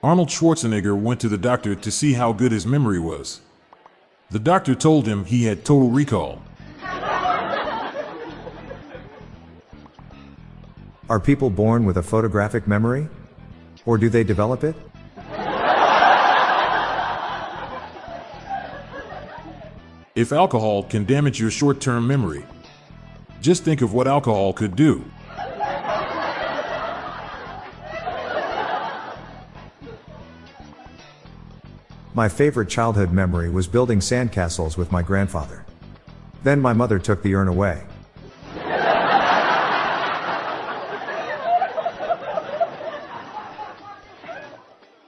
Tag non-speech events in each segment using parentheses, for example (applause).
Arnold Schwarzenegger went to the doctor to see how good his memory was. The doctor told him he had total recall. (laughs) Are people born with a photographic memory? Or do they develop it? If alcohol can damage your short term memory, just think of what alcohol could do. My favorite childhood memory was building sandcastles with my grandfather. Then my mother took the urn away.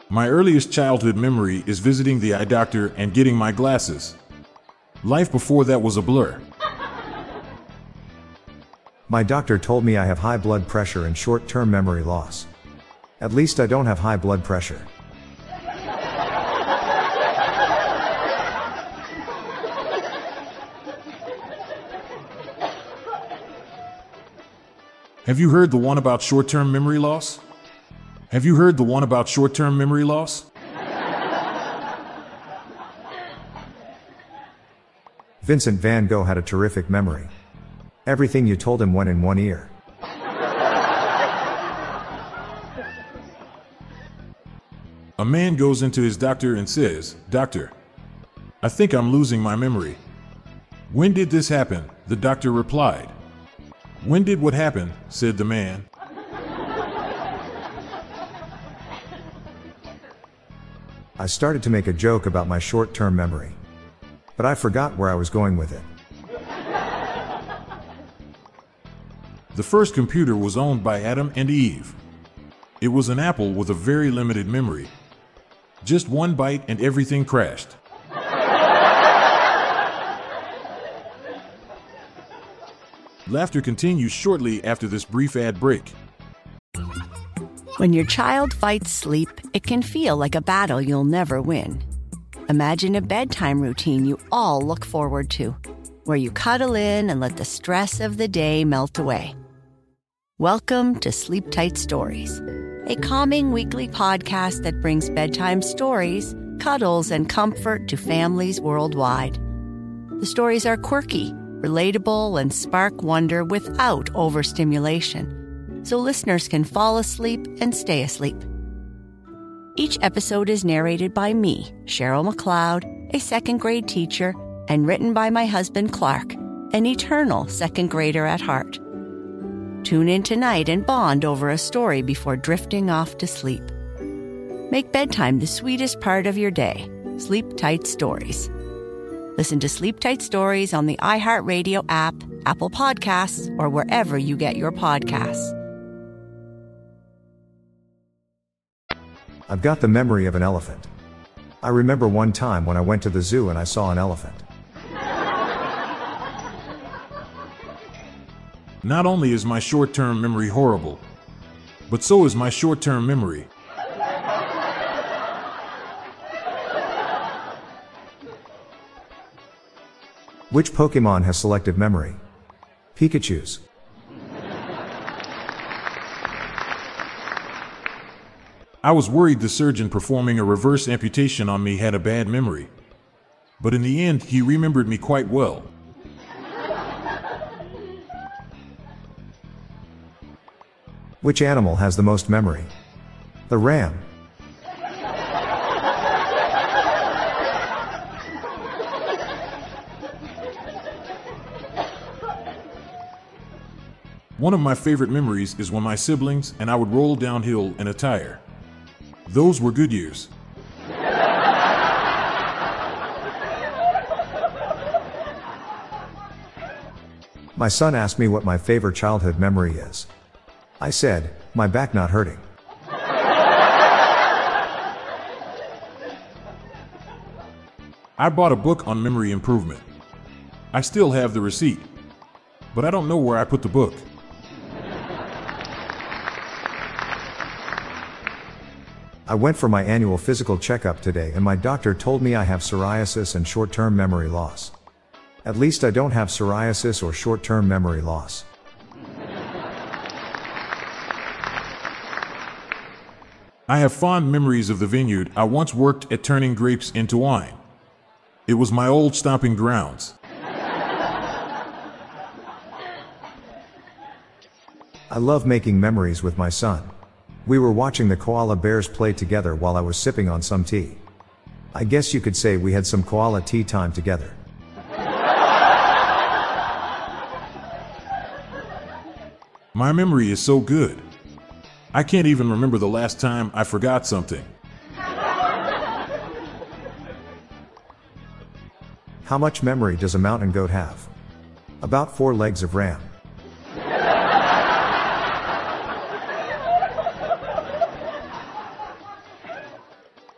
My earliest childhood memory is visiting the eye doctor and getting my glasses. Life before that was a blur. My doctor told me I have high blood pressure and short term memory loss. At least I don't have high blood pressure. Have you heard the one about short term memory loss? Have you heard the one about short term memory loss? Vincent van Gogh had a terrific memory. Everything you told him went in one ear. A man goes into his doctor and says, Doctor, I think I'm losing my memory. When did this happen? The doctor replied. When did what happen? said the man. I started to make a joke about my short term memory. But I forgot where I was going with it. The first computer was owned by Adam and Eve. It was an Apple with a very limited memory. Just one byte and everything crashed. Laughter continues shortly after this brief ad break. When your child fights sleep, it can feel like a battle you'll never win. Imagine a bedtime routine you all look forward to, where you cuddle in and let the stress of the day melt away. Welcome to Sleep Tight Stories, a calming weekly podcast that brings bedtime stories, cuddles, and comfort to families worldwide. The stories are quirky, relatable, and spark wonder without overstimulation, so listeners can fall asleep and stay asleep. Each episode is narrated by me, Cheryl McLeod, a second grade teacher, and written by my husband Clark, an eternal second grader at heart. Tune in tonight and bond over a story before drifting off to sleep. Make bedtime the sweetest part of your day. Sleep Tight Stories. Listen to Sleep Tight Stories on the iHeartRadio app, Apple Podcasts, or wherever you get your podcasts. I've got the memory of an elephant. I remember one time when I went to the zoo and I saw an elephant. Not only is my short term memory horrible, but so is my short term memory. Which Pokemon has selective memory? Pikachu's. I was worried the surgeon performing a reverse amputation on me had a bad memory. But in the end, he remembered me quite well. Which animal has the most memory? The ram. One of my favorite memories is when my siblings and I would roll downhill in a tire. Those were good years. My son asked me what my favorite childhood memory is. I said, my back not hurting. I bought a book on memory improvement. I still have the receipt, but I don't know where I put the book. I went for my annual physical checkup today and my doctor told me I have psoriasis and short term memory loss. At least I don't have psoriasis or short term memory loss. I have fond memories of the vineyard I once worked at turning grapes into wine. It was my old stomping grounds. I love making memories with my son. We were watching the koala bears play together while I was sipping on some tea. I guess you could say we had some koala tea time together. My memory is so good. I can't even remember the last time I forgot something. How much memory does a mountain goat have? About four legs of ram.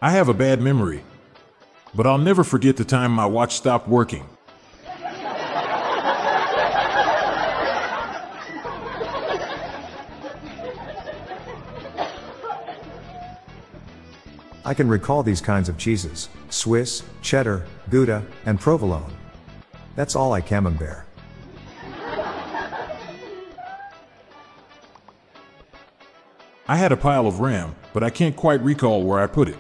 I have a bad memory, but I'll never forget the time my watch stopped working. I can recall these kinds of cheeses Swiss, cheddar, Gouda, and provolone. That's all I camembert. I had a pile of RAM, but I can't quite recall where I put it.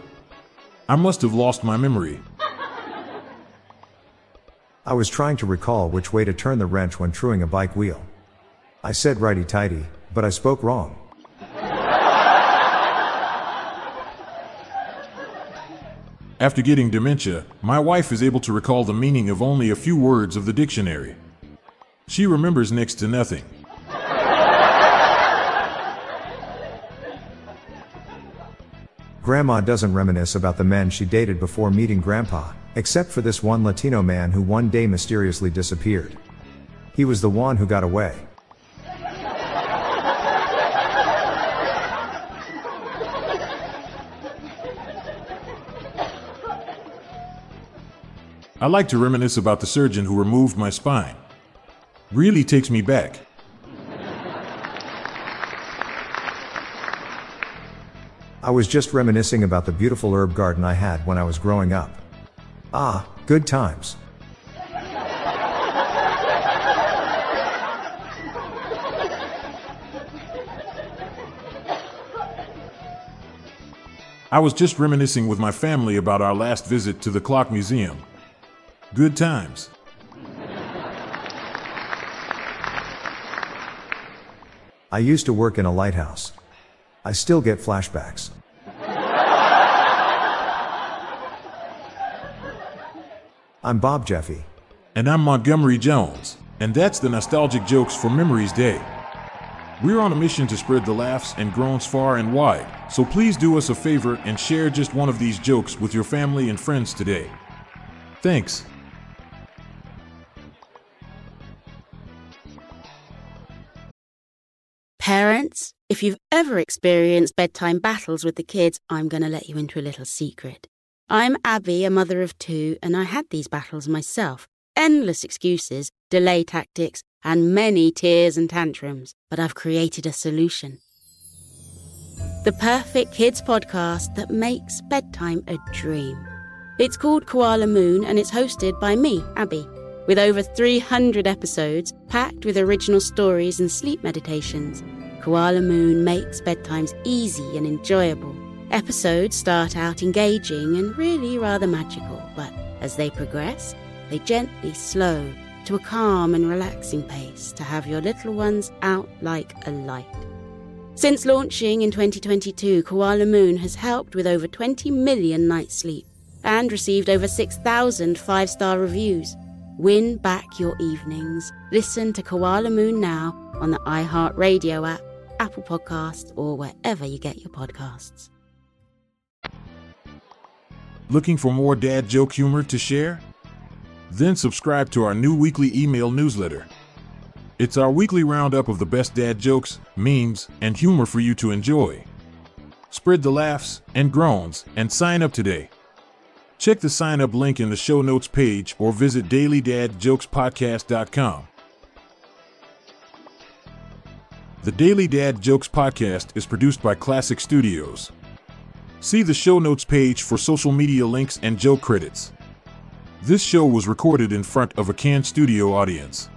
I must have lost my memory. I was trying to recall which way to turn the wrench when truing a bike wheel. I said righty tighty, but I spoke wrong. After getting dementia, my wife is able to recall the meaning of only a few words of the dictionary. She remembers next to nothing. Grandma doesn't reminisce about the men she dated before meeting Grandpa, except for this one Latino man who one day mysteriously disappeared. He was the one who got away. I like to reminisce about the surgeon who removed my spine. Really takes me back. I was just reminiscing about the beautiful herb garden I had when I was growing up. Ah, good times. I was just reminiscing with my family about our last visit to the Clock Museum. Good times. I used to work in a lighthouse. I still get flashbacks. I'm Bob Jeffy. And I'm Montgomery Jones, and that's the Nostalgic Jokes for Memories Day. We're on a mission to spread the laughs and groans far and wide, so please do us a favor and share just one of these jokes with your family and friends today. Thanks. Ever experienced bedtime battles with the kids, I'm going to let you into a little secret. I'm Abby, a mother of two, and I had these battles myself. Endless excuses, delay tactics, and many tears and tantrums. But I've created a solution. The perfect kids podcast that makes bedtime a dream. It's called Koala Moon and it's hosted by me, Abby, with over 300 episodes packed with original stories and sleep meditations. Koala Moon makes bedtimes easy and enjoyable. Episodes start out engaging and really rather magical, but as they progress, they gently slow to a calm and relaxing pace to have your little ones out like a light. Since launching in 2022, Koala Moon has helped with over 20 million nights sleep and received over 6,000 five star reviews. Win back your evenings. Listen to Koala Moon now on the iHeartRadio app, Apple Podcasts, or wherever you get your podcasts. Looking for more dad joke humor to share? Then subscribe to our new weekly email newsletter. It's our weekly roundup of the best dad jokes, memes, and humor for you to enjoy. Spread the laughs and groans and sign up today. Check the sign up link in the show notes page or visit dailydadjokespodcast.com. The Daily Dad Jokes podcast is produced by Classic Studios. See the show notes page for social media links and joke credits. This show was recorded in front of a canned studio audience.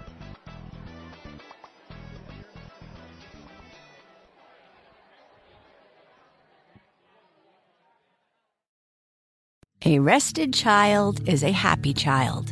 A rested child is a happy child.